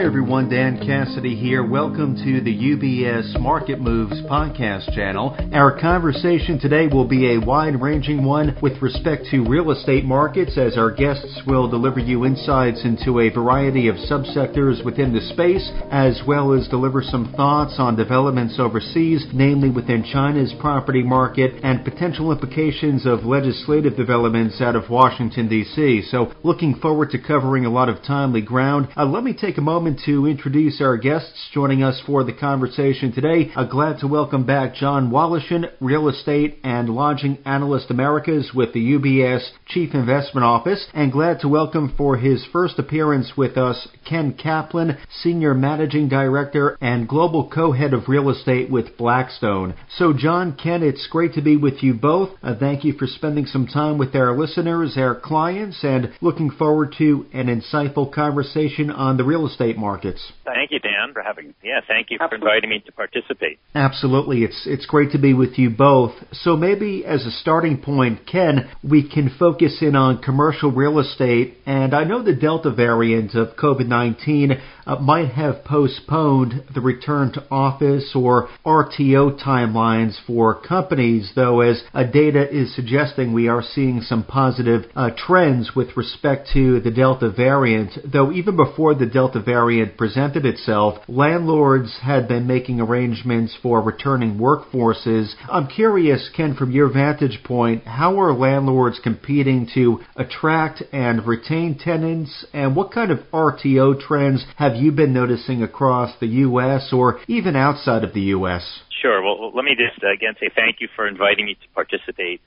Hi everyone, Dan Cassidy here. Welcome to the UBS Market Moves podcast channel. Our conversation today will be a wide-ranging one with respect to real estate markets as our guests will deliver you insights into a variety of subsectors within the space as well as deliver some thoughts on developments overseas, namely within China's property market and potential implications of legislative developments out of Washington DC. So looking forward to covering a lot of timely ground. Uh, let me take a moment moment to introduce our guests joining us for the conversation today. I'm glad to welcome back John Woloshin, Real Estate and Lodging Analyst Americas with the UBS Chief Investment Office, and glad to welcome for his first appearance with us Ken Caplan, Senior Managing Director and Global Co-Head of Real Estate with Blackstone. So John, Ken, it's great to be with you both. Uh, thank you for spending some time with our listeners, our clients, and looking forward to an insightful conversation on the real estate markets. Thank you, Dan, for having. Yeah, thank you for inviting me to participate. Absolutely, it's it's great to be with you both. So maybe as a starting point, Ken, we can focus in on commercial real estate. And I know the Delta variant of COVID nineteen uh, might have postponed the return to office or RTO timelines for companies, though, as uh, data is suggesting, we are seeing some positive uh, trends with respect to the Delta variant. Though even before the Delta variant presented itself, landlords had been making arrangements for returning workforces. I'm curious, Ken, from your vantage point, how are landlords competing to attract and retain tenants, and what kind of RTO trends have you been noticing across the U.S. or even outside of the U.S.? Sure. Well, let me just again say thank you for inviting me to participate,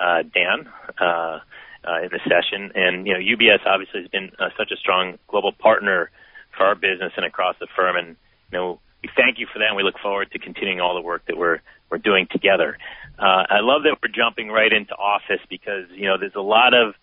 uh, Dan, uh, uh, in the session. And you know, UBS obviously has been uh, such a strong global partner for our business and across the firm. And you know, we thank you for that, and we look forward to continuing all the work that we're we're doing together. Uh, I love that we're jumping right into office because you know there's a lot of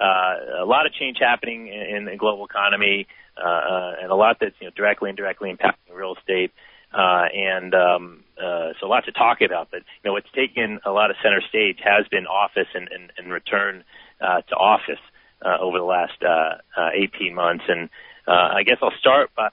uh, a lot of change happening in, in the global economy, uh, and a lot that's you know directly and indirectly impacting real estate. Uh, and um, uh, so lots to talk about. But you know, what's taken a lot of center stage has been office and, and, and return uh, to office uh, over the last uh, uh, 18 months. And uh, I guess I'll start by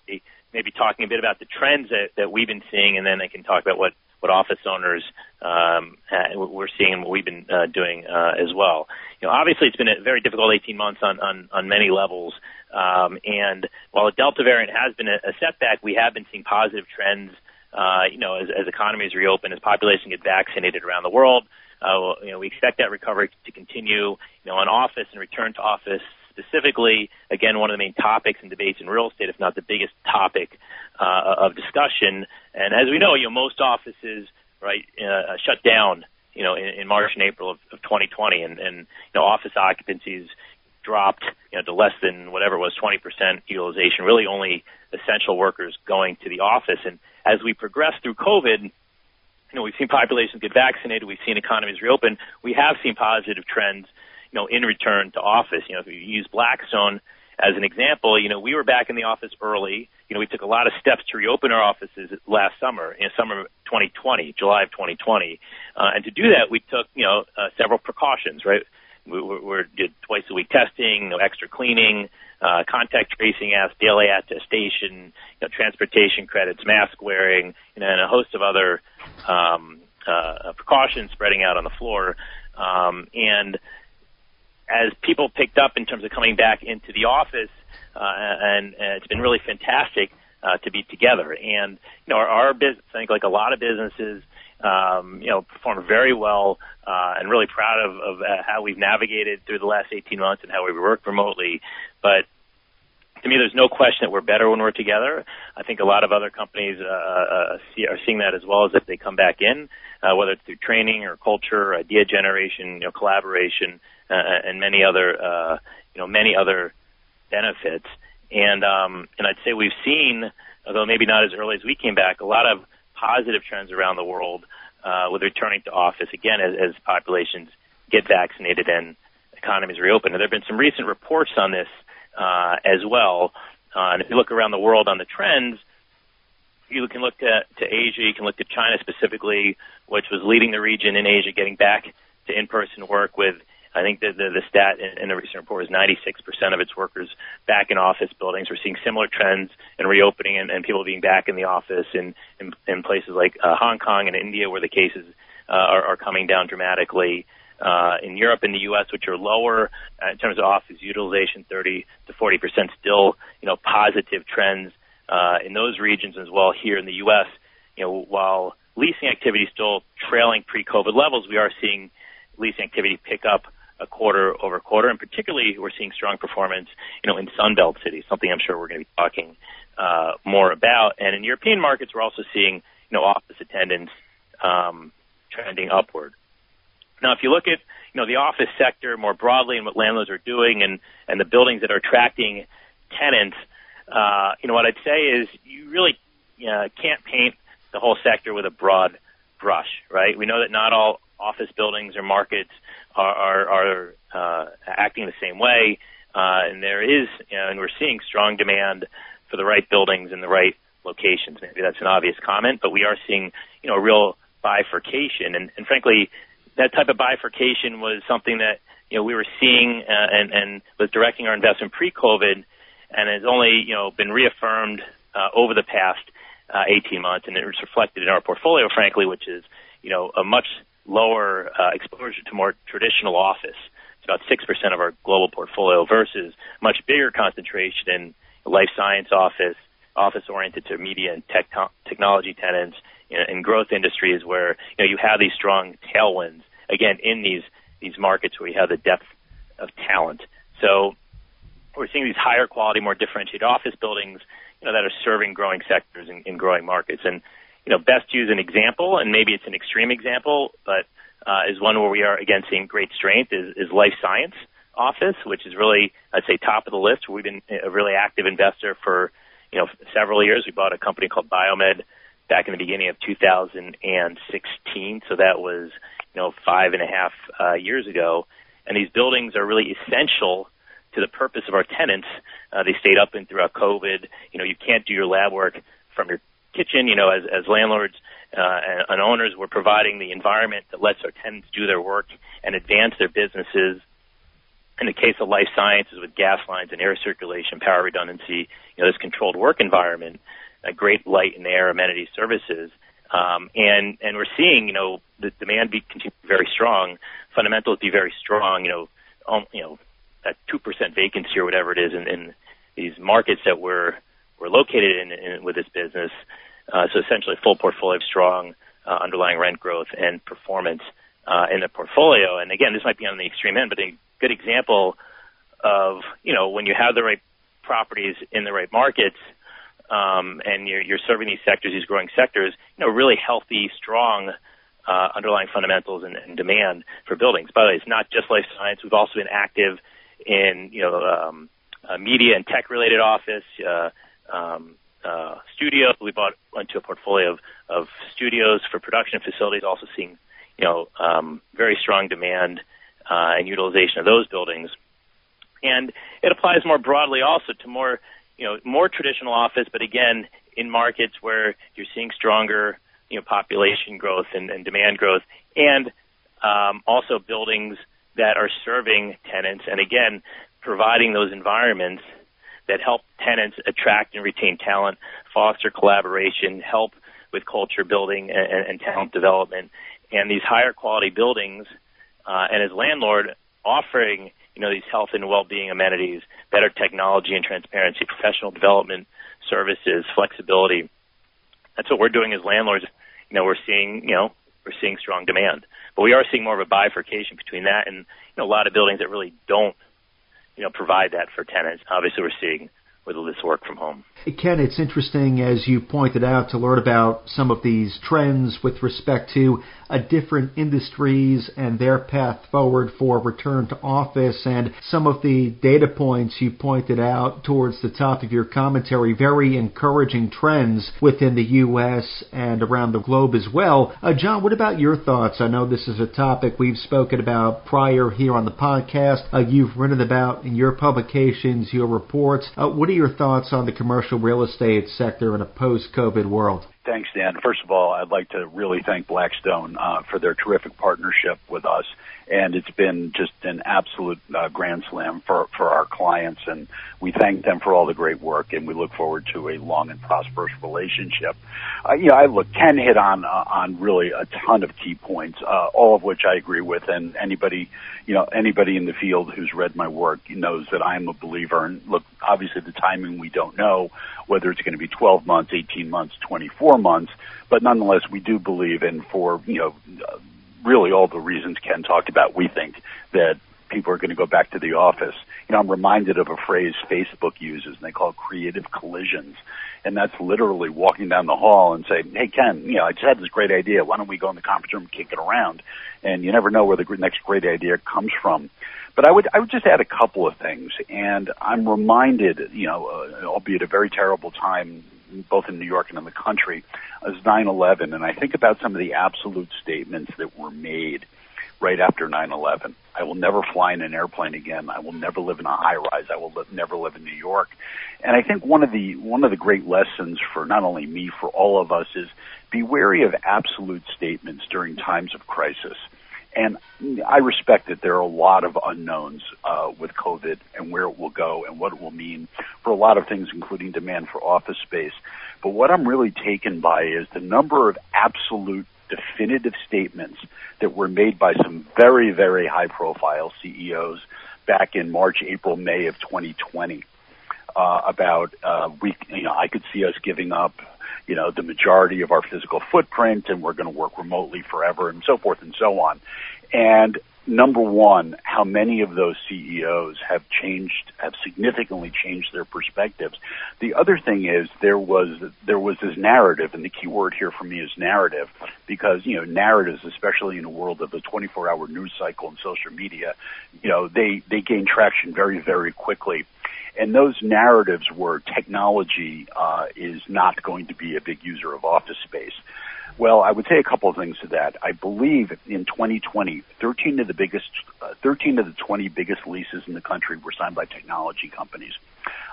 maybe talking a bit about the trends that, that we've been seeing, and then I can talk about what what office owners um, we're seeing and what we've been uh, doing uh, as well. You know, obviously it's been a very difficult 18 months on on, on many levels. Um, and while the Delta variant has been a, a setback, we have been seeing positive trends. Uh, you know, as, as economies reopen, as population get vaccinated around the world, uh, you know, we expect that recovery to continue. You know, on office and return to office specifically, again, one of the main topics and debates in real estate, if not the biggest topic uh, of discussion. And as we know, you know, most offices, right, uh, shut down, you know, in, in March and April of, of 2020, and, and you know, office occupancies dropped, you know, to less than whatever was, 20% utilization. Really, only essential workers going to the office. And as we progress through COVID, you know, we've seen populations get vaccinated, we've seen economies reopen, we have seen positive trends you know, in return to office. You know, if you use Blackstone as an example, you know, we were back in the office early. You know, we took a lot of steps to reopen our offices last summer, in summer of 2020, July of 2020. Uh, and to do that, we took, you know, uh, several precautions, right? We, we, we did twice a week testing, you know, extra cleaning, uh, contact tracing apps, daily attestation, you know, transportation credits, mask wearing, you know, and a host of other um, uh, precautions spreading out on the floor. Um, and as people picked up in terms of coming back into the office, uh, and, and it's been really fantastic uh, to be together. And you know, our, our business, I think, like a lot of businesses, um, you know, performed very well, uh, and really proud of, of uh, how we've navigated through the last 18 months and how we've worked remotely. But to me, there's no question that we're better when we're together. I think a lot of other companies uh, uh, see, are seeing that as well as if they come back in, uh, whether it's through training or culture, idea generation, you know, collaboration uh, and many other uh, you know many other benefits. And um, and I'd say we've seen, although maybe not as early as we came back, a lot of positive trends around the world uh, with returning to office again as, as populations get vaccinated and economies reopen. And there have been some recent reports on this uh, as well. Uh, and if you look around the world on the trends, you can look to, to Asia, you can look to China specifically, which was leading the region in Asia, getting back to in-person work with I think the, the, the stat in, in the recent report is 96% of its workers back in office buildings. We're seeing similar trends in reopening and, and people being back in the office in, in, in places like uh, Hong Kong and India where the cases uh, are, are coming down dramatically. Uh, in Europe and the U.S., which are lower uh, in terms of office utilization, 30 to 40 percent, still you know positive trends uh, in those regions as well. Here in the U.S., you know while leasing activity is still trailing pre-COVID levels, we are seeing leasing activity pick up a quarter over quarter, and particularly we're seeing strong performance, you know, in Sunbelt cities, something I'm sure we're going to be talking uh, more about. And in European markets, we're also seeing, you know, office attendance um, trending upward. Now, if you look at, you know, the office sector more broadly and what landlords are doing and, and the buildings that are attracting tenants, uh, you know, what I'd say is you really uh, can't paint the whole sector with a broad brush, right? We know that not all office buildings or markets are, are, are uh, acting the same way, uh, and there is, you know, and we're seeing strong demand for the right buildings in the right locations. Maybe that's an obvious comment, but we are seeing, you know, a real bifurcation, and, and frankly, that type of bifurcation was something that you know we were seeing uh, and, and was directing our investment pre-COVID, and has only you know been reaffirmed uh, over the past uh, 18 months, and it was reflected in our portfolio, frankly, which is you know a much lower uh, exposure to more traditional office. It's about six percent of our global portfolio versus much bigger concentration in life science office, office oriented to media and tech technology tenants, in, in growth industries where you know you have these strong tailwinds again in these these markets where you have the depth of talent. So we're seeing these higher quality, more differentiated office buildings, you know, that are serving growing sectors and, in growing markets. And you know, best use an example, and maybe it's an extreme example, but uh, is one where we are again seeing great strength is, is life science office, which is really I'd say top of the list. We've been a really active investor for you know several years. We bought a company called Biomed back in the beginning of 2016. So that was, you know, five and a half uh, years ago. And these buildings are really essential to the purpose of our tenants. Uh, they stayed up and throughout COVID. You know, you can't do your lab work from your kitchen. You know, as, as landlords uh, and, and owners, we're providing the environment that lets our tenants do their work and advance their businesses. In the case of life sciences with gas lines and air circulation, power redundancy, you know, this controlled work environment, a great light and air amenity services. Um, and and we're seeing you know the demand be very strong, fundamentals be very strong. You know, um, you know that two percent vacancy or whatever it is in, in these markets that we're we're located in, in with this business. Uh, so essentially, full portfolio strong uh, underlying rent growth and performance uh, in the portfolio. And again, this might be on the extreme end, but a good example of you know when you have the right properties in the right markets um, and you're, you're serving these sectors, these growing sectors, you know, really healthy, strong uh, underlying fundamentals and, and demand for buildings. By the way, it's not just life science. We've also been active in, you know, um, uh, media and tech-related office, uh, um, uh, studio. We bought into a portfolio of, of studios for production facilities, also seeing, you know, um, very strong demand uh, and utilization of those buildings. And it applies more broadly also to more you know, more traditional office, but again, in markets where you're seeing stronger, you know, population growth and, and demand growth, and um, also buildings that are serving tenants, and again, providing those environments that help tenants attract and retain talent, foster collaboration, help with culture building and, and talent development, and these higher quality buildings, uh, and as landlord offering you know, these health and well-being amenities, better technology and transparency, professional development services, flexibility. That's what we're doing as landlords. You know, we're seeing, you know, we're seeing strong demand, but we are seeing more of a bifurcation between that and, you know, a lot of buildings that really don't, you know, provide that for tenants. Obviously, we're seeing with this work from home. Ken, it's interesting as you pointed out to learn about some of these trends with respect to uh, different industries and their path forward for return to office and some of the data points you pointed out towards the top of your commentary, very encouraging trends within the U.S. and around the globe as well. Uh, John, what about your thoughts? I know this is a topic we've spoken about prior here on the podcast. Uh, you've written about in your publications, your reports. Uh, what are your thoughts on the commercial real estate sector in a post-COVID world? Thanks, Dan. First of all, I'd like to really thank Blackstone uh, for their terrific partnership with us and it's been just an absolute uh, grand slam for for our clients. And we thank them for all the great work and we look forward to a long and prosperous relationship. Uh, you know I look Ken hit on uh, on really a ton of key points uh, all of which I agree with. And anybody you know anybody in the field who's read my work knows that I'm a believer. And look obviously the timing we don't know whether it's going to be 12 months 18 months 24 months. But nonetheless we do believe in for you know really all the reasons Ken talked about, we think that people are going to go back to the office. You know, I'm reminded of a phrase Facebook uses, and they call it creative collisions. And that's literally walking down the hall and saying, hey, Ken, you know, I just had this great idea. Why don't we go in the conference room and kick it around? And you never know where the next great idea comes from. But I would, I would just add a couple of things. And I'm reminded, you know, uh, albeit a very terrible time both in New York and in the country, is 9/11, and I think about some of the absolute statements that were made right after 9/11. I will never fly in an airplane again. I will never live in a high rise. I will live, never live in New York. And I think one of the one of the great lessons for not only me, for all of us, is be wary of absolute statements during times of crisis. And I respect that there are a lot of unknowns uh, with COVID and where it will go and what it will mean for a lot of things, including demand for office space. But what I'm really taken by is the number of absolute definitive statements that were made by some very, very high profile CEOs back in March, April, May of 2020 uh, about uh, we, you know, I could see us giving up you know, the majority of our physical footprint and we're going to work remotely forever and so forth and so on. And number one, how many of those CEOs have changed, have significantly changed their perspectives. The other thing is there was, there was this narrative, and the key word here for me is narrative, because, you know, narratives, especially in a world of the 24 hour news cycle and social media, you know, they, they gain traction very, very quickly and those narratives were technology uh, is not going to be a big user of office space. Well, I would say a couple of things to that. I believe in 2020, 13 of the biggest, uh, 13 of the 20 biggest leases in the country were signed by technology companies.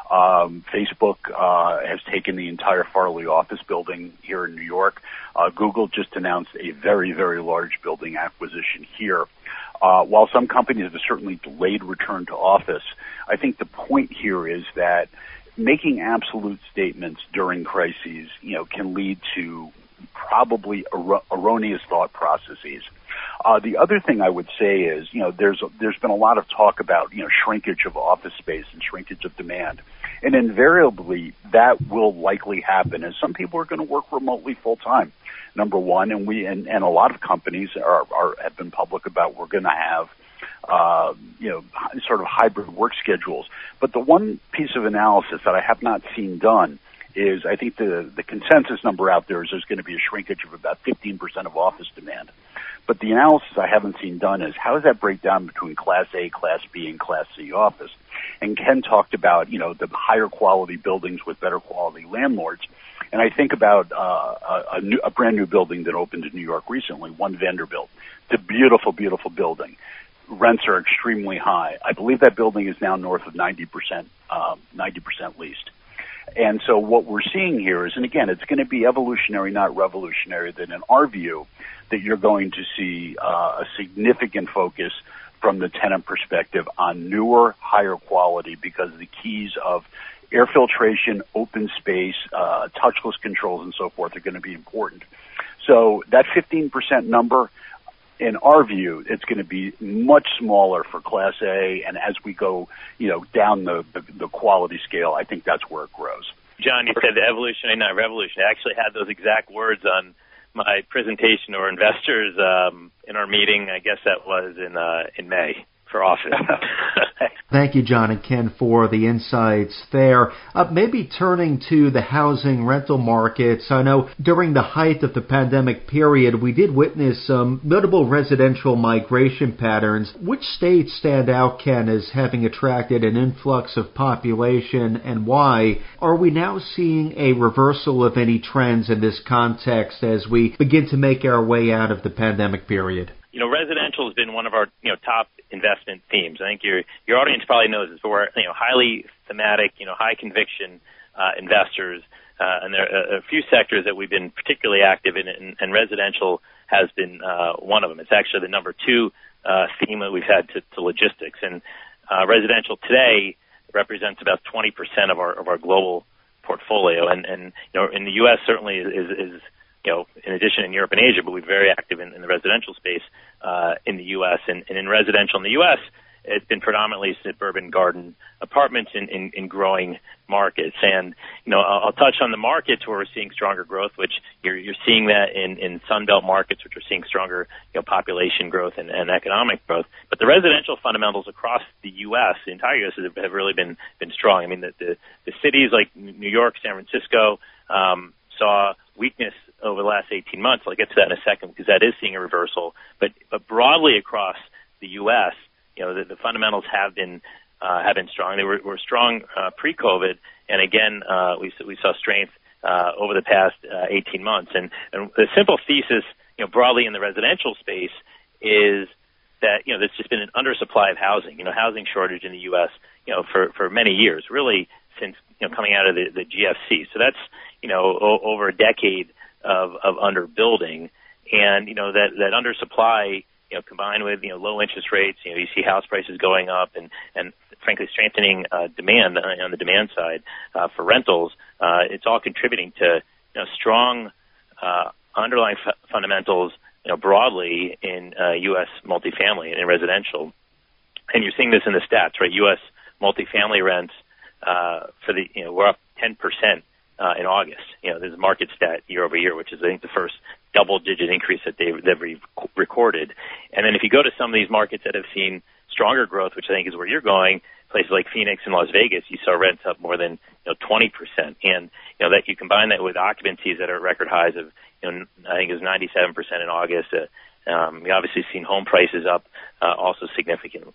Um, Facebook uh, has taken the entire Farley office building here in New York. Uh, Google just announced a very, very large building acquisition here. Uh, while some companies have certainly delayed return to office, I think the point here is that making absolute statements during crises, you know, can lead to probably er- erroneous thought processes. Uh, the other thing I would say is, you know, there's there's been a lot of talk about you know shrinkage of office space and shrinkage of demand, and invariably that will likely happen as some people are going to work remotely full time. Number one, and we and, and a lot of companies are, are have been public about we're going to have uh, you know, sort of hybrid work schedules. But the one piece of analysis that I have not seen done is I think the, the consensus number out there is there's going to be a shrinkage of about 15% of office demand. But the analysis I haven't seen done is how does that break down between Class A, Class B, and Class C office? And Ken talked about, you know, the higher quality buildings with better quality landlords. And I think about uh, a, a, new, a brand new building that opened in New York recently, One Vanderbilt. It's a beautiful, beautiful building. Rents are extremely high. I believe that building is now north of 90%, um, 90% leased. And so what we're seeing here is, and again, it's going to be evolutionary, not revolutionary, that in our view, that you're going to see uh, a significant focus from the tenant perspective on newer, higher quality because the keys of air filtration, open space, uh, touchless controls, and so forth are going to be important. So that 15% number, in our view, it's going to be much smaller for Class A, and as we go, you know, down the, the, the quality scale, I think that's where it grows. John, you said the evolution, not revolution. I actually had those exact words on my presentation or investors um, in our meeting. I guess that was in uh, in May for office. Thank you, John and Ken, for the insights there. Uh, maybe turning to the housing rental markets. I know during the height of the pandemic period, we did witness some notable residential migration patterns. Which states stand out, Ken, as having attracted an influx of population and why? Are we now seeing a reversal of any trends in this context as we begin to make our way out of the pandemic period? You know, residential has been one of our, you know, top investment themes. I think your your audience probably knows this, but we're, you know, highly thematic, you know, high conviction uh, investors. uh, and there are a few sectors that we've been particularly active in, and, and residential has been uh, one of them. It's actually the number two uh, theme that we've had to, to logistics, and uh, residential today represents about 20% of our of our global portfolio, and and you know in the U.S. certainly is, is you know, in addition in Europe and Asia, but we're very active in, in the residential space uh, in the U.S. And, and in residential in the U.S., it's been predominantly suburban garden apartments in, in, in growing markets. And, you know, I'll, I'll touch on the markets where we're seeing stronger growth, which you're, you're seeing that in, in Sunbelt markets, which are seeing stronger, you know, population growth and, and economic growth. But the residential fundamentals across the U.S., the entire U.S., have, have really been, been strong. I mean, the, the, the cities like New York, San Francisco, um, saw weakness over the last 18 months. I'll get to that in a second because that is seeing a reversal. But, but broadly across the U.S., you know, the, the fundamentals have been uh, have been strong. They were, were strong uh, pre-COVID, and again, uh, we we saw strength uh, over the past uh, 18 months. And, and the simple thesis, you know, broadly in the residential space is that you know there's just been an undersupply of housing. You know, housing shortage in the U.S. You know, for for many years, really since you know coming out of the, the GFC. So that's you know o- over a decade of of underbuilding, and you know that that undersupply you know, combined with, you know, low interest rates, you know, you see house prices going up and, and frankly strengthening uh, demand on the demand side uh, for rentals, uh, it's all contributing to, you know, strong uh, underlying f- fundamentals, you know, broadly in uh, U.S. multifamily and in residential. And you're seeing this in the stats, right? U.S. multifamily rents uh, for the, you know, we're up 10% uh, in August. You know, there's a market stat year over year, which is I think the first double-digit increase that they've, they've recorded. And then if you go to some of these markets that have seen stronger growth, which I think is where you're going, places like Phoenix and Las Vegas, you saw rents up more than you know 20%. And you know that you combine that with occupancies that are at record highs of you know I think it was 97% in August. Uh, um, we obviously seen home prices up uh, also significantly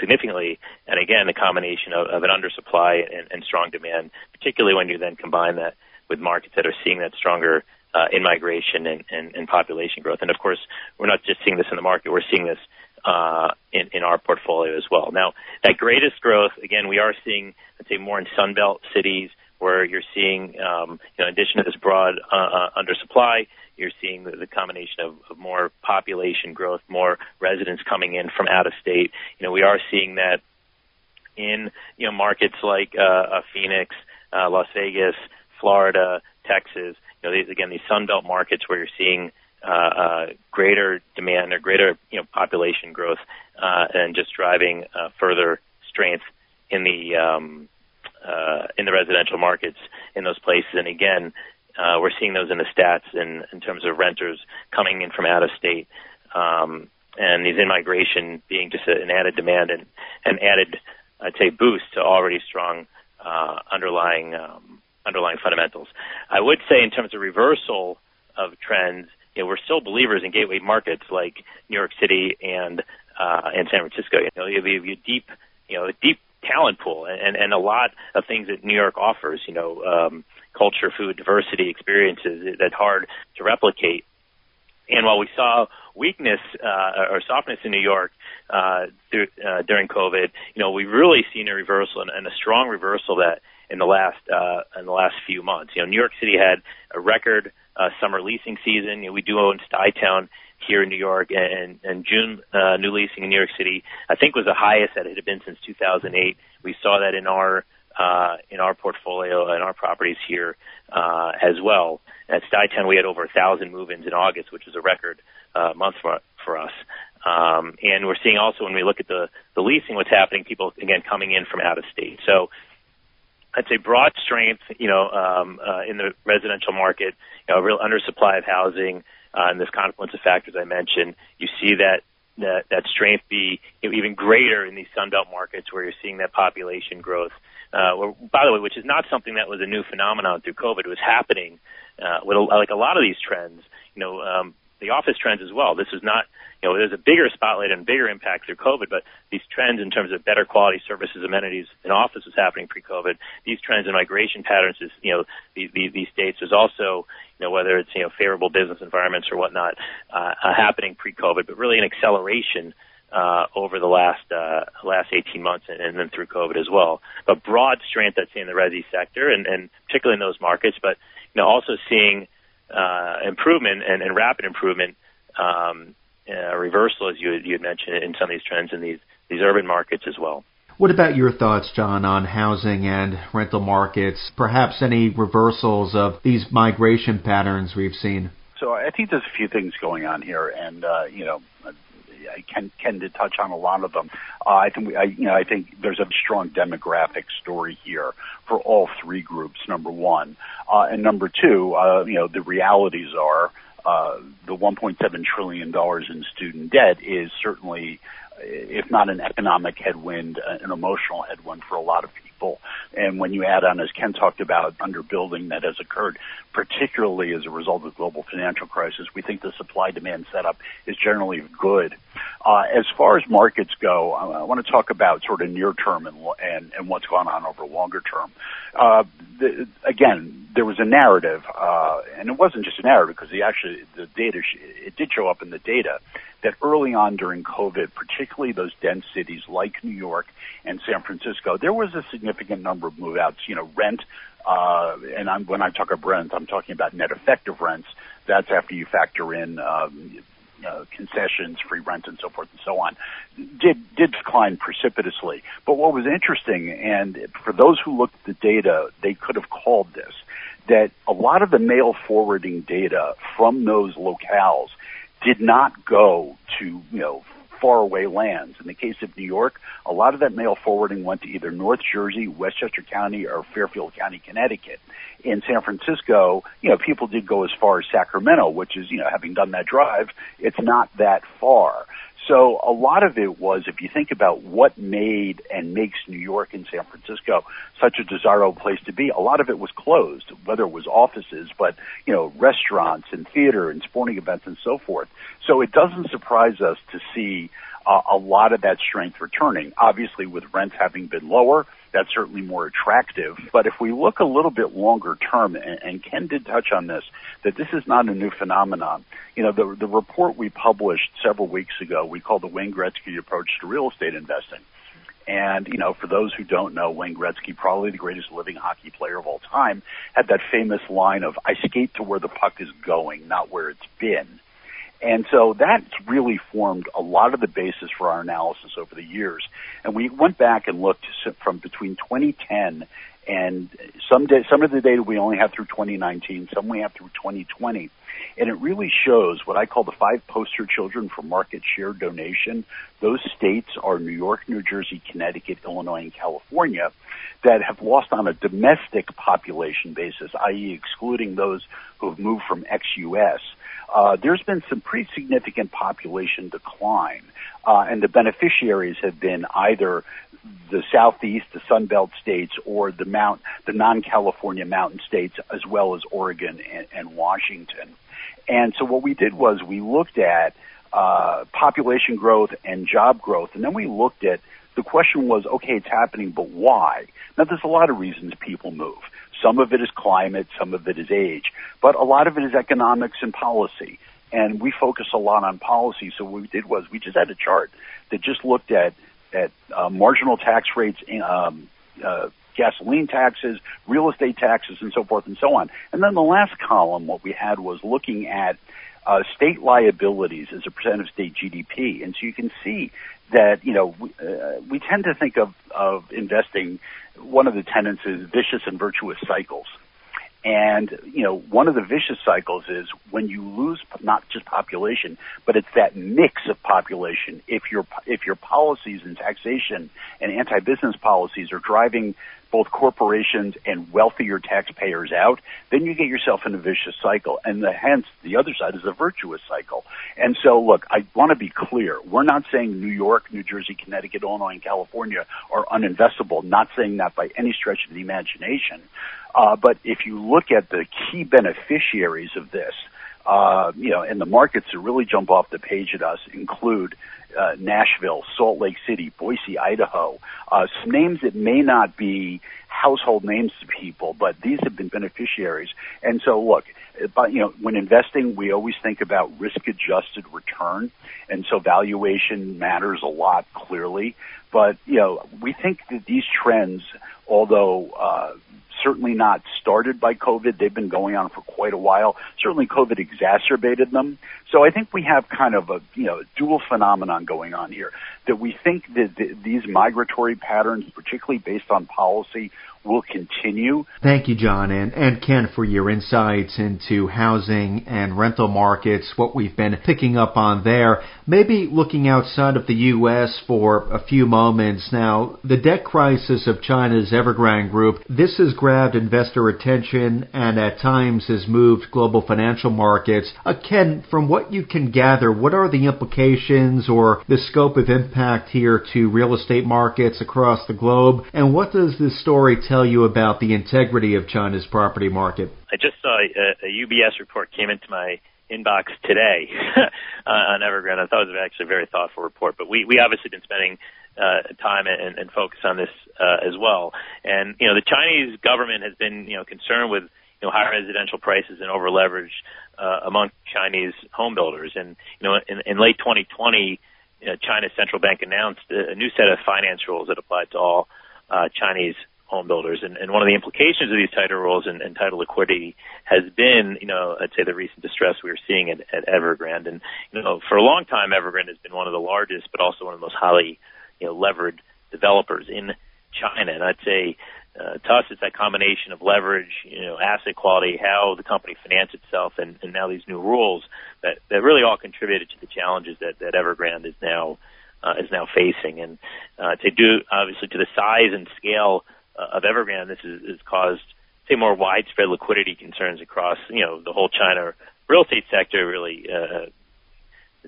significantly. And again, the combination of, of an undersupply and, and strong demand, particularly when you then combine that with markets that are seeing that stronger uh, in migration and, and, and population growth. And of course, we're not just seeing this in the market; we're seeing this uh, in, in our portfolio as well. Now, that greatest growth, again, we are seeing, I'd say, more in Sunbelt cities where you're seeing, um, you know, in addition to this broad uh, uh, undersupply, you're seeing the, the combination of, of more population growth, more residents coming in from out of state. You know, we are seeing that in you know markets like uh, uh, Phoenix, uh, Las Vegas, Florida, Texas. You know, these again these Sun Belt markets where you're seeing uh, uh, greater demand or greater you know population growth, uh, and just driving uh, further strength in the um, uh, in the residential markets in those places. And again, uh, we're seeing those in the stats in, in terms of renters coming in from out of state, um, and these in migration being just an added demand and an added, I'd say, boost to already strong uh, underlying um, underlying fundamentals. I would say in terms of reversal of trends, you know, we're still believers in gateway markets like New York City and uh, and San Francisco. You know, you have a deep, you know, a deep talent pool and, and a lot of things that New York offers. You know, um, culture, food, diversity experiences that's hard to replicate. And while we saw weakness uh, or softness in New York uh, th- uh, during COVID, you know, we've really seen a reversal and, and a strong reversal that in the last uh, in the last few months. You know, New York City had a record uh, summer leasing season. You know, we do own Stuytown here in New York, and, and June uh, new leasing in New York City, I think, was the highest that it had been since 2008. We saw that in our uh, in our portfolio and our properties here uh, as well. At Stuytown, we had over a thousand move-ins in August, which is a record uh, month for for us. Um, and we're seeing also when we look at the the leasing, what's happening, people again coming in from out of state. So I'd say broad strength, you know, um, uh, in the residential market, you know, a real undersupply of housing, uh, and this confluence of factors I mentioned. You see that that, that strength be even greater in these Sunbelt markets where you're seeing that population growth. Uh, by the way, which is not something that was a new phenomenon through COVID. It was happening uh, with a, like a lot of these trends. You know, um, the office trends as well. This is not, you know, there's a bigger spotlight and bigger impact through COVID, but these trends in terms of better quality services, amenities in office was happening pre-COVID. These trends in migration patterns is, you know, the, the, these states is also, you know, whether it's, you know, favorable business environments or whatnot, uh, uh, happening pre-COVID, but really an acceleration uh, over the last uh, last 18 months and, and then through COVID as well. But broad strength, I'd say, in the resi sector and, and particularly in those markets. But you know, also seeing uh, improvement and, and rapid improvement, um, uh, reversal as you you had mentioned in some of these trends in these these urban markets as well. What about your thoughts, John, on housing and rental markets? Perhaps any reversals of these migration patterns we've seen? So I think there's a few things going on here, and uh, you know, I can tend to touch on a lot of them. Uh, I think we, I, you know, I think there's a strong demographic story here for all three groups. Number one, uh, and number two, uh, you know, the realities are uh, the 1.7 trillion dollars in student debt is certainly, if not an economic headwind, an emotional headwind for a lot of people. And when you add on, as Ken talked about, underbuilding that has occurred, particularly as a result of the global financial crisis, we think the supply demand setup is generally good. Uh, as far as markets go, I, I want to talk about sort of near term and, and, and what's gone on over longer term. Uh, the, again, there was a narrative, uh, and it wasn't just a narrative because the actually the data it did show up in the data that early on during COVID, particularly those dense cities like New York and San Francisco, there was a significant number of move outs. You know, rent, uh, and I'm, when I talk about rent, I'm talking about net effective rents. That's after you factor in um, uh, concessions, free rent, and so forth and so on, did did decline precipitously. But what was interesting, and for those who looked at the data, they could have called this that a lot of the mail forwarding data from those locales did not go to you know faraway lands. In the case of New York, a lot of that mail forwarding went to either North Jersey, Westchester County, or Fairfield County, Connecticut. In San Francisco, you know, people did go as far as Sacramento, which is, you know, having done that drive, it's not that far. So a lot of it was, if you think about what made and makes New York and San Francisco such a desirable place to be, a lot of it was closed, whether it was offices, but, you know, restaurants and theater and sporting events and so forth. So it doesn't surprise us to see uh, a lot of that strength returning. Obviously, with rents having been lower, that's certainly more attractive. But if we look a little bit longer term, and, and Ken did touch on this, that this is not a new phenomenon. You know, the, the report we published several weeks ago, we called the Wayne Gretzky approach to real estate investing. And, you know, for those who don't know, Wayne Gretzky, probably the greatest living hockey player of all time, had that famous line of, I skate to where the puck is going, not where it's been. And so that's really formed a lot of the basis for our analysis over the years. And we went back and looked from between 2010 and some day, some of the data we only have through 2019, some we have through 2020. And it really shows what I call the five poster children for market share donation. Those states are New York, New Jersey, Connecticut, Illinois, and California that have lost on a domestic population basis, i.e. excluding those who have moved from ex-US uh, there's been some pretty significant population decline, uh, and the beneficiaries have been either the southeast, the Sun Belt states, or the mount, the non-California mountain states, as well as Oregon and, and Washington. And so what we did was we looked at uh, population growth and job growth, and then we looked at the question was, okay, it's happening, but why? Now, there's a lot of reasons people move. Some of it is climate, some of it is age, but a lot of it is economics and policy. And we focus a lot on policy. So what we did was we just had a chart that just looked at at uh, marginal tax rates, um, uh, gasoline taxes, real estate taxes, and so forth and so on. And then the last column, what we had was looking at uh, state liabilities as a percent of state GDP. And so you can see that, you know, we, uh, we tend to think of, of investing, one of the tenets is vicious and virtuous cycles. And, you know, one of the vicious cycles is when you lose not just population, but it's that mix of population. If your, if your policies and taxation and anti-business policies are driving both corporations and wealthier taxpayers out, then you get yourself in a vicious cycle. And the, hence, the other side is a virtuous cycle. And so, look, I want to be clear. We're not saying New York, New Jersey, Connecticut, Illinois, and California are uninvestable. Not saying that by any stretch of the imagination. Uh, but if you look at the key beneficiaries of this, uh, you know, and the markets that really jump off the page at us include uh, Nashville, Salt Lake City, Boise, Idaho, uh, some names that may not be household names to people, but these have been beneficiaries. And so, look, but you know, when investing, we always think about risk-adjusted return, and so valuation matters a lot, clearly. But you know, we think that these trends, although uh, certainly not started by COVID. They've been going on for quite a while. Certainly COVID exacerbated them. So I think we have kind of a, you know, dual phenomenon going on here that we think that these migratory patterns, particularly based on policy, will continue. Thank you, John, and, and Ken, for your insights into housing and rental markets, what we've been picking up on there. Maybe looking outside of the U.S. for a few moments now, the debt crisis of China's Evergrande Group, this has grabbed investor attention and at times has moved global financial markets. Uh, Ken, from what you can gather, what are the implications or the scope of impact here to real estate markets across the globe, and what does this story tell you about the integrity of China's property market? I just saw a, a UBS report came into my inbox today uh, on Evergrande. I thought it was actually a very thoughtful report, but we we obviously been spending uh, time and, and focus on this uh, as well. And you know, the Chinese government has been you know concerned with you know high residential prices and over leverage uh, among Chinese home builders. And you know, in, in late 2020, you know, China's central bank announced a, a new set of finance rules that applied to all uh, Chinese home builders. And, and one of the implications of these tighter rules and, and tighter liquidity has been, you know, I'd say the recent distress we were seeing at, at Evergrande. And, you know, for a long time, Evergrande has been one of the largest, but also one of the most highly, you know, levered developers in China. And I'd say, uh, to us, it's that combination of leverage, you know, asset quality, how the company financed itself, and, and now these new rules that, that really all contributed to the challenges that, that Evergrande is now, uh, is now facing. And, uh, to do, obviously, to the size and scale uh, of Evergrande, this has, has caused, say, more widespread liquidity concerns across, you know, the whole China real estate sector, really, uh,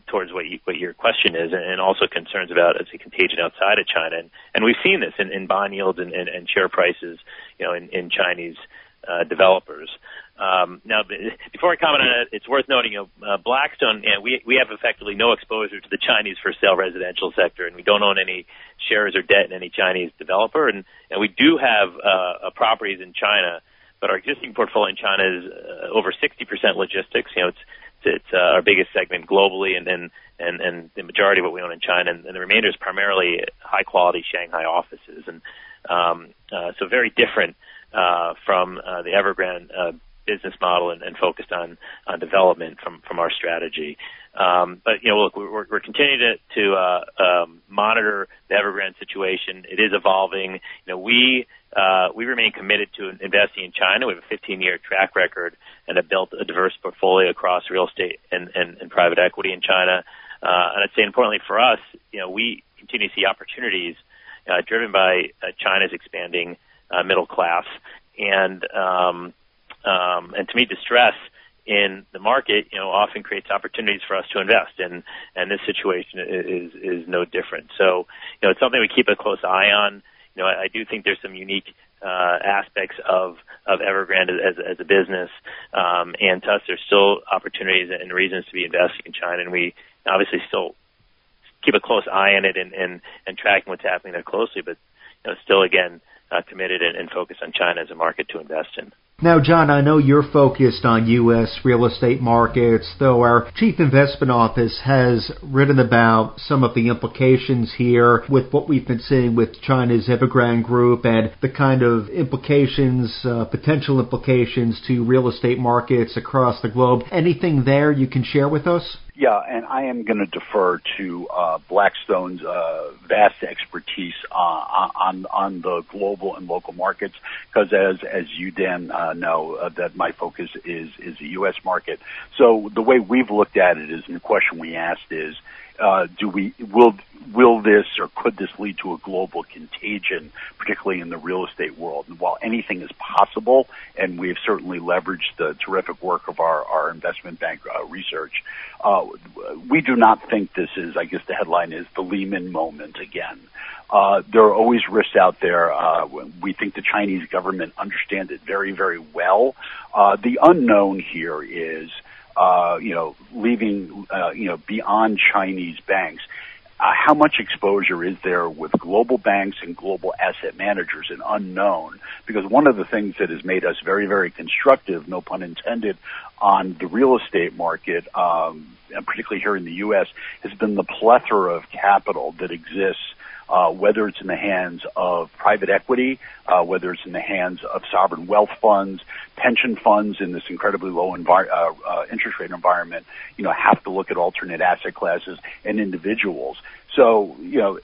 towards what, you, what your question is, and also concerns about as a contagion outside of China. And, and we've seen this in, in bond yields and, and, and share prices, you know, in, in Chinese uh, developers. Um, now, before I comment on it, it's worth noting, you know, uh, Blackstone, know, we we have effectively no exposure to the Chinese for sale residential sector, and we don't own any shares or debt in any Chinese developer, and and we do have uh, uh, properties in China, but our existing portfolio in China is uh, over 60% logistics. You know, it's it's uh, our biggest segment globally, and and and and the majority of what we own in China, and, and the remainder is primarily high quality Shanghai offices, and um, uh, so very different uh, from uh, the Evergrande uh, business model and, and focused on on development from from our strategy. Um, but you know, look, we're, we're continuing to, to uh, um, monitor the Evergrande situation. It is evolving. You know, we uh, we remain committed to investing in China. We have a 15-year track record and have built a diverse portfolio across real estate and, and, and private equity in China. Uh, and I'd say importantly for us, you know, we continue to see opportunities uh, driven by uh, China's expanding uh, middle class and um, um, and to meet distress in the market, you know, often creates opportunities for us to invest, and and this situation is is no different. So, you know, it's something we keep a close eye on. You know, I, I do think there's some unique uh, aspects of of Evergrande as, as a business, um, and to us, there's still opportunities and reasons to be investing in China, and we obviously still keep a close eye on it and and, and tracking what's happening there closely, but you know, still again uh, committed and, and focused on China as a market to invest in. Now, John, I know you're focused on U.S. real estate markets, though our Chief Investment Office has written about some of the implications here with what we've been seeing with China's Evergrande Group and the kind of implications, uh, potential implications to real estate markets across the globe. Anything there you can share with us? Yeah, and I am going to defer to uh, Blackstone's uh, vast expertise uh, on on the global and local markets, because as as you Dan uh, know, uh, that my focus is is the U.S. market. So the way we've looked at it is, and the question we asked is, uh, do we will will this or could this lead to a global contagion, particularly in the real estate world? And while anything is possible, and we have certainly leveraged the terrific work of our, our investment bank uh, research, uh, we do not think this is, I guess the headline is the Lehman moment again. Uh, there are always risks out there. Uh, we think the Chinese government understands it very, very well. Uh, the unknown here is uh, you know, leaving, uh, you know, beyond Chinese banks, uh, how much exposure is there with global banks and global asset managers an unknown? Because one of the things that has made us very, very constructive, no pun intended, on the real estate market, um, and particularly here in the U.S., has been the plethora of capital that exists uh, whether it's in the hands of private equity, uh, whether it's in the hands of sovereign wealth funds, pension funds in this incredibly low envir- uh, uh, interest rate environment, you know, have to look at alternate asset classes and individuals. So, you know,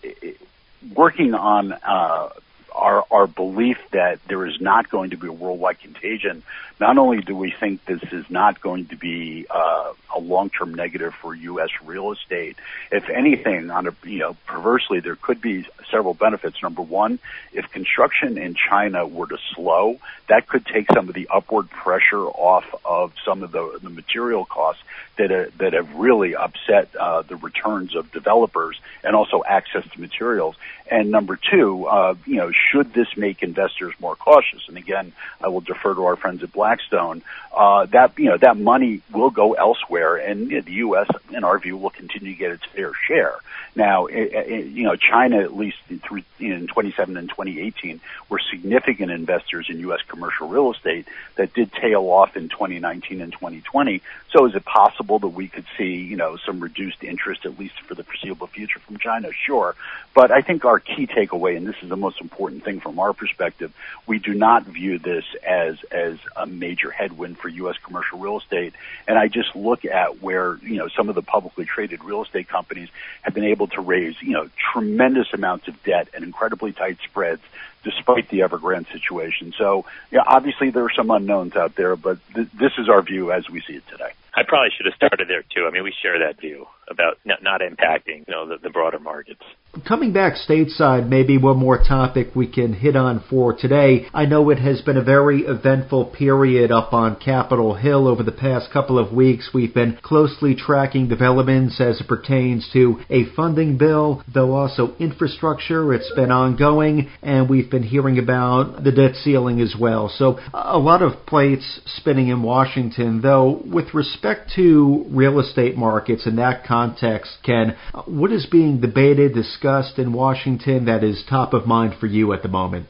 working on uh, our, our belief that there is not going to be a worldwide contagion, not only do we think this is not going to be uh, a long-term negative for U.S. real estate, if anything, on a you know perversely, there could be several benefits. Number one, if construction in China were to slow, that could take some of the upward pressure off of some of the, the material costs that uh, that have really upset uh, the returns of developers and also access to materials. And number two, uh, you know, should this make investors more cautious? And again, I will defer to our friends at Blackstone. Uh, that you know that money will go elsewhere, and the U.S. in our view will continue to get its fair share. Now, it, it, you know, China at least through in 27 and 2018 were significant investors in U.S. commercial real estate that did tail off in 2019 and 2020. So, is it possible that we could see you know some reduced interest at least for the foreseeable future from China? Sure, but I think our key takeaway, and this is the most important thing from our perspective, we do not view this as as a major headwind for U.S. commercial real estate. And I just look at where you know some of the publicly traded real estate companies have been able to raise you know tremendous amounts of debt and incredibly tight spreads despite the Evergrande situation. So, yeah, obviously there are some unknowns out there, but th- this is our view as we see it today. I probably should have started there too. I mean, we share that view about not, not impacting, you know, the, the broader markets. Coming back stateside, maybe one more topic we can hit on for today. I know it has been a very eventful period up on Capitol Hill over the past couple of weeks. We've been closely tracking developments as it pertains to a funding bill, though also infrastructure. It's been ongoing, and we've been hearing about the debt ceiling as well. So a lot of plates spinning in Washington, though with respect to real estate markets in that context, Ken, what is being debated, discussed in Washington that is top of mind for you at the moment?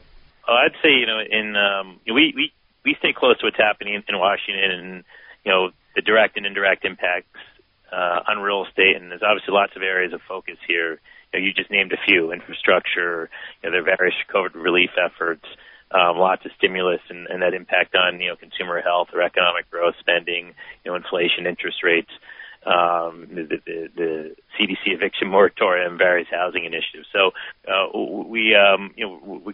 Uh, I'd say you know in um, we we we stay close to what's happening in, in Washington and you know the direct and indirect impacts uh, on real estate, and there's obviously lots of areas of focus here. You, know, you just named a few: infrastructure, you know, there are various COVID relief efforts, um, lots of stimulus, and, and that impact on you know consumer health or economic growth, spending, you know, inflation, interest rates um, the, the, the CDC eviction moratorium, various housing initiatives. So uh, we, um, you know, we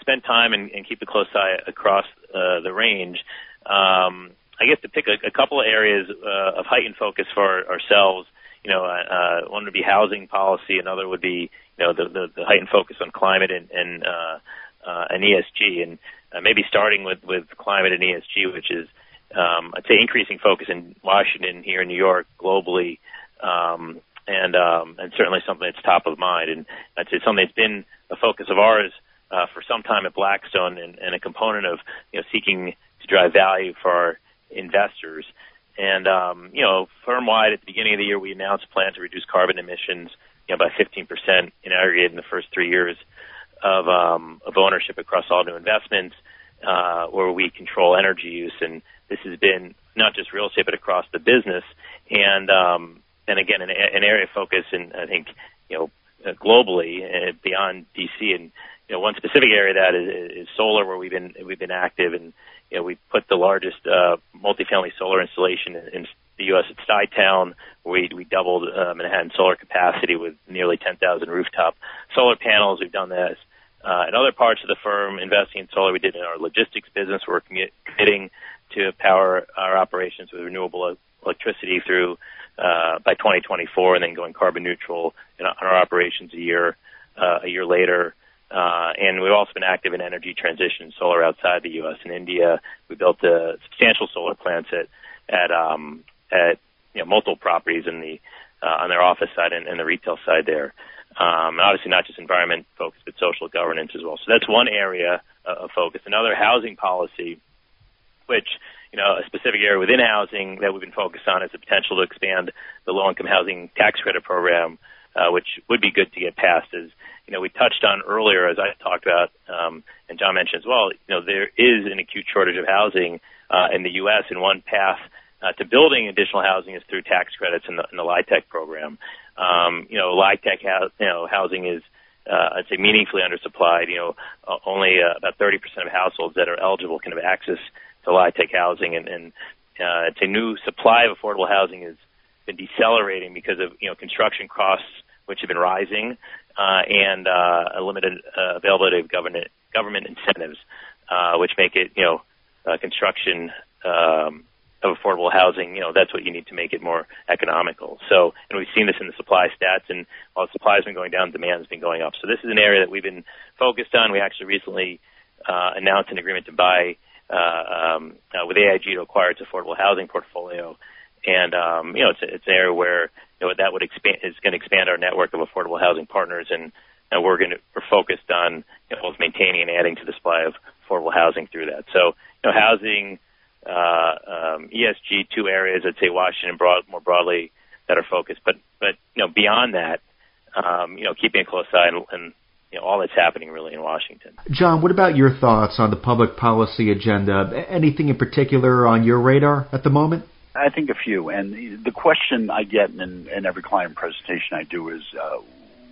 spend time and, and keep a close eye across uh, the range. Um, I guess to pick a, a couple of areas uh, of heightened focus for ourselves, you know, uh, one would be housing policy, another would be, you know, the, the, the heightened focus on climate and and, uh, uh, and ESG, and uh, maybe starting with with climate and ESG, which is um, I'd say increasing focus in Washington, here in New York, globally, um, and um, and certainly something that's top of mind. And I'd say something that's been a focus of ours uh, for some time at Blackstone, and, and a component of you know seeking to drive value for our investors. And um, you know, firm-wide at the beginning of the year, we announced a plan to reduce carbon emissions, you know, by 15% in aggregate in the first three years of um, of ownership across all new investments, uh, where we control energy use and this has been not just real estate, but across the business. And um, and again, an, an area of focus, and I think you know uh, globally uh, beyond DC, and you know one specific area that is, is solar, where we've been we've been active, and you know we put the largest uh, multifamily solar installation in, in the U.S. at Stuytown, we we doubled uh, Manhattan solar capacity with nearly 10,000 rooftop solar panels. We've done this uh, in other parts of the firm, investing in solar. We did in our logistics business. We're committing to power our operations with renewable electricity through uh, by 2024, and then going carbon neutral in, our operations a year uh, a year later. Uh, and we've also been active in energy transition, solar outside the U.S. and India. We built a substantial solar plants at at um, at you know, multiple properties in the uh, on their office side and, and the retail side there. Um, and obviously, not just environment focused, but social governance as well. So that's one area uh, of focus. Another housing policy which you know, a specific area within housing that we've been focused on is the potential to expand the low-income housing tax credit program, uh, which would be good to get passed. As you know, we touched on earlier, as I talked about, um, and John mentioned as well. You know, there is an acute shortage of housing uh, in the U.S. and one path uh, to building additional housing is through tax credits in the, in the LIHTC program. Um, you know, LIHTC house, you know, housing is uh, I'd say meaningfully undersupplied. You know, uh, only uh, about 30% of households that are eligible can have access to LIHTC housing, and, and uh, it's a new supply of affordable housing has been decelerating because of you know construction costs which have been rising uh, and uh, a limited uh, availability of government government incentives, uh, which make it you know uh, construction um, of affordable housing, you know, that's what you need to make it more economical. So, and we've seen this in the supply stats, and while supply has been going down, demand has been going up. So this is an area that we've been focused on. We actually recently uh, announced an agreement to buy uh, um, uh, with AIG to acquire its affordable housing portfolio, and um, you know, it's, it's an area where you know that would expand is going to expand our network of affordable housing partners, and uh, we're going to we're focused on you know, both maintaining and adding to the supply of affordable housing through that. So, you know, housing uh, um, ESG, two areas I'd say Washington broad, more broadly that are focused. But but you know beyond that, um, you know keeping a close eye and, and you know, all that's happening really in Washington. John, what about your thoughts on the public policy agenda? Anything in particular on your radar at the moment? I think a few. And the question I get in, in every client presentation I do is, uh,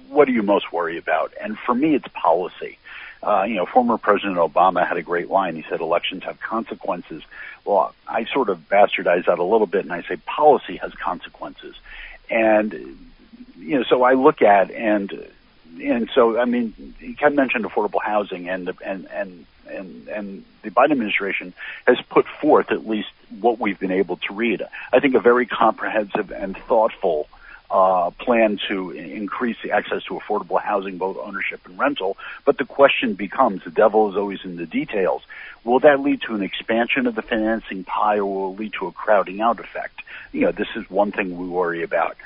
what do you most worry about? And for me, it's policy. Uh, you know, former President Obama had a great line. He said elections have consequences. Well, I sort of bastardize that a little bit and I say policy has consequences. And, you know, so I look at and, and so, I mean, Ken mentioned affordable housing and, and, and, and, and the Biden administration has put forth at least what we've been able to read. I think a very comprehensive and thoughtful uh, plan to increase the access to affordable housing, both ownership and rental. But the question becomes, the devil is always in the details. Will that lead to an expansion of the financing pie or will it lead to a crowding out effect? You know, this is one thing we worry about.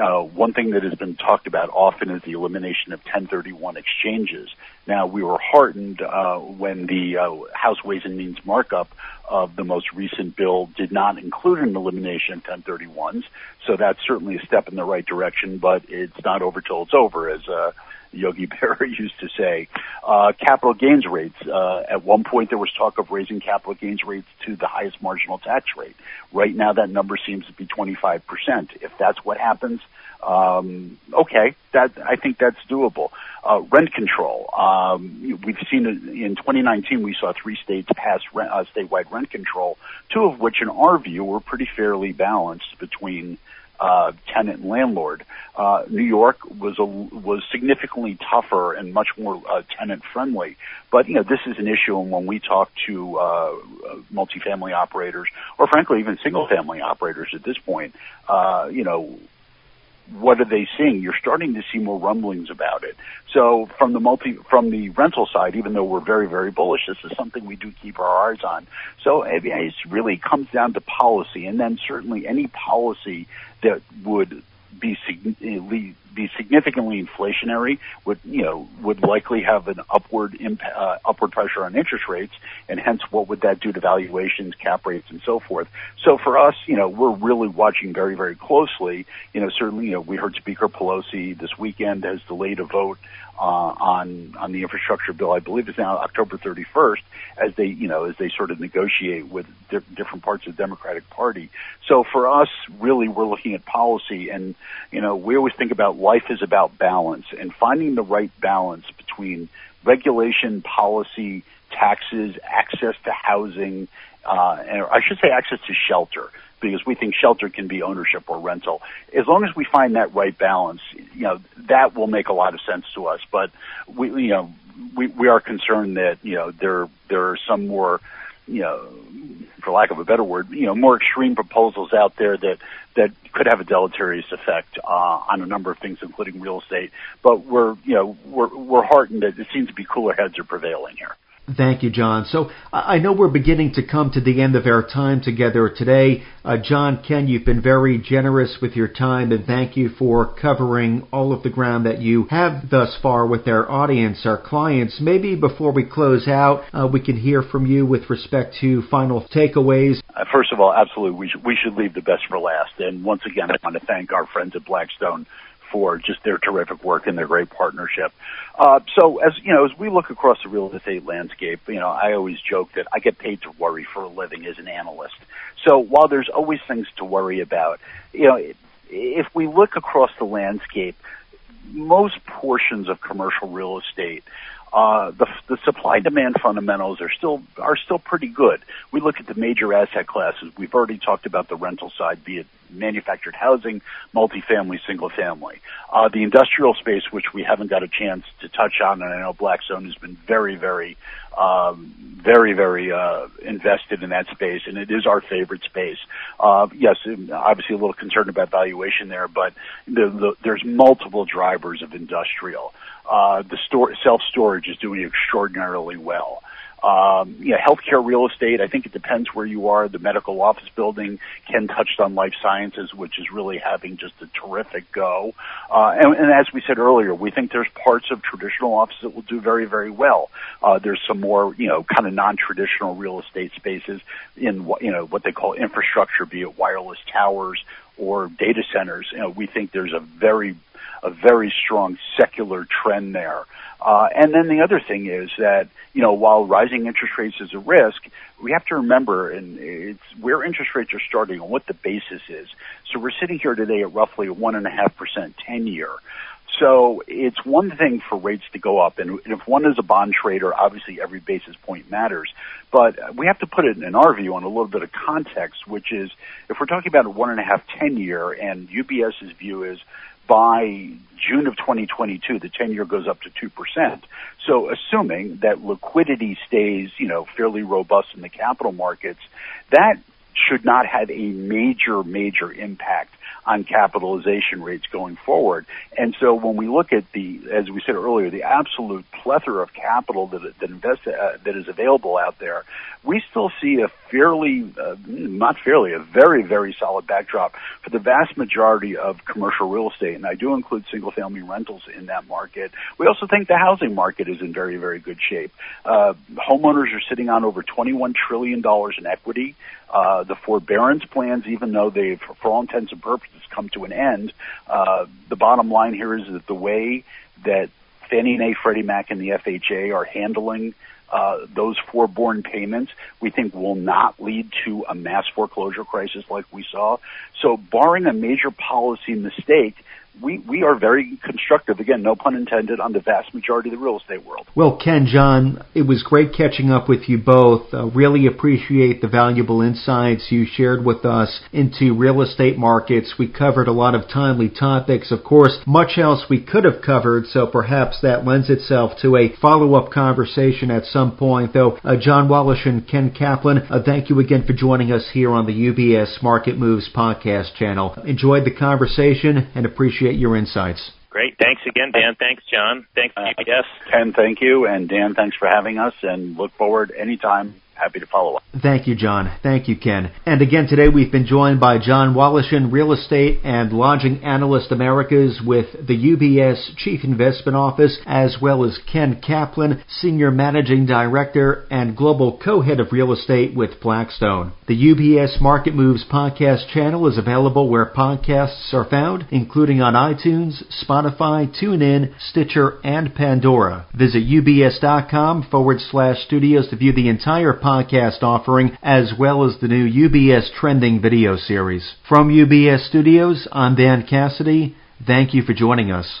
Uh, one thing that has been talked about often is the elimination of 1031 exchanges. Now, we were heartened uh, when the uh, House Ways and Means markup of the most recent bill did not include an elimination of 1031s, so that's certainly a step in the right direction, but it's not over till it's over, as uh, Yogi Berra used to say. Uh, capital gains rates. Uh, at one point, there was talk of raising capital gains rates to the highest marginal tax rate. Right now, that number seems to be 25%. If that's what happens, um, okay, that I think that's doable. Uh, rent control. Um, we've seen in 2019 we saw three states pass rent, uh, statewide rent control, two of which, in our view, were pretty fairly balanced between uh, tenant and landlord. Uh, New York was a, was significantly tougher and much more uh, tenant friendly. But you know, this is an issue, and when we talk to uh, multifamily operators, or frankly even single family operators at this point, uh, you know, what are they seeing? You're starting to see more rumblings about it. So from the multi, from the rental side, even though we're very, very bullish, this is something we do keep our eyes on. So it really comes down to policy, and then certainly any policy that would be be significantly inflationary would you know would likely have an upward imp- uh, upward pressure on interest rates and hence what would that do to valuations cap rates and so forth so for us you know we're really watching very very closely you know certainly you know we heard speaker Pelosi this weekend has delayed a vote uh, on on the infrastructure bill. I believe it's now October 31st, as they you know as they sort of negotiate with di- different parts of the Democratic Party. So for us, really, we're looking at policy, and you know we always think about life is about balance and finding the right balance between regulation, policy, taxes, access to housing, uh, and I should say access to shelter because we think shelter can be ownership or rental. As long as we find that right balance, you know, that will make a lot of sense to us. But we, you know, we, we are concerned that, you know, there, there are some more, you know, for lack of a better word, you know, more extreme proposals out there that, that could have a deleterious effect, uh, on a number of things, including real estate. But we're, you know, we're, we're heartened that it seems to be cooler heads are prevailing here. Thank you, John. So I know we're beginning to come to the end of our time together today. Uh, John, Ken, you've been very generous with your time and thank you for covering all of the ground that you have thus far with our audience, our clients. Maybe before we close out, uh, we can hear from you with respect to final takeaways. Uh, first of all, absolutely, we should, we should leave the best for last. And once again, I want to thank our friends at Blackstone for just their terrific work and their great partnership. Uh, so as, you know, as we look across the real estate landscape, you know, I always joke that I get paid to worry for a living as an analyst. So while there's always things to worry about, you know, if we look across the landscape, most portions of commercial real estate uh, the, the supply demand fundamentals are still are still pretty good. We look at the major asset classes. We've already talked about the rental side, be it manufactured housing, multifamily, single family. Uh, the industrial space, which we haven't got a chance to touch on, and I know Blackstone has been very, very, um, very, very uh, invested in that space, and it is our favorite space. Uh, yes, obviously a little concerned about valuation there, but the, the, there's multiple drivers of industrial. Uh, the store, self-storage is doing extraordinarily well. Um, yeah, healthcare real estate, I think it depends where you are. The medical office building, Ken touched on life sciences, which is really having just a terrific go. Uh, and, and as we said earlier, we think there's parts of traditional office that will do very, very well. Uh, there's some more, you know, kind of non-traditional real estate spaces in what, you know, what they call infrastructure, be it wireless towers or data centers. You know, we think there's a very a very strong secular trend there. Uh, and then the other thing is that, you know, while rising interest rates is a risk, we have to remember and it's where interest rates are starting and what the basis is. So we're sitting here today at roughly one and a half percent 10 year. So it's one thing for rates to go up, and if one is a bond trader, obviously every basis point matters. But we have to put it in our view on a little bit of context, which is if we're talking about a one and a half, ten year, and UBS's view is by June of 2022, the 10 year goes up to 2%. So assuming that liquidity stays, you know, fairly robust in the capital markets, that should not have a major, major impact on capitalization rates going forward. And so when we look at the, as we said earlier, the absolute plethora of capital that that uh, that is available out there, we still see a fairly, uh, not fairly, a very very solid backdrop for the vast majority of commercial real estate, and I do include single family rentals in that market. We also think the housing market is in very very good shape. Uh, homeowners are sitting on over 21 trillion dollars in equity. Uh, the forbearance plans, even though they've, for all intents and purposes, come to an end, uh, the bottom line here is that the way that Fannie Mae, Freddie Mac, and the FHA are handling uh, those foreborn payments, we think will not lead to a mass foreclosure crisis like we saw. So, barring a major policy mistake, we, we are very constructive, again, no pun intended, on the vast majority of the real estate world. Well, Ken, John, it was great catching up with you both. Uh, really appreciate the valuable insights you shared with us into real estate markets. We covered a lot of timely topics. Of course, much else we could have covered, so perhaps that lends itself to a follow-up conversation at some point. Though, uh, John Woloshin and Ken Caplan, uh, thank you again for joining us here on the UBS Market Moves podcast channel. Enjoyed the conversation and appreciate appreciate your insights. Great. Thanks again, Dan. Thanks, John. Thanks, UBS. Uh, Ken, thank you. And Dan, thanks for having us and look forward anytime happy to follow up. Thank you, John. Thank you, Ken. And again, today we've been joined by John Woloshin, Real Estate and Lodging Analyst Americas with the UBS Chief Investment Office, as well as Ken Caplan, Senior Managing Director and Global Co-Head of Real Estate with Blackstone. The UBS Market Moves podcast channel is available where podcasts are found, including on iTunes, Spotify, TuneIn, Stitcher, and Pandora. Visit ubs.com forward slash studios to view the entire podcast offering, as well as the new UBS Trending video series. From UBS Studios, I'm Dan Cassidy. Thank you for joining us.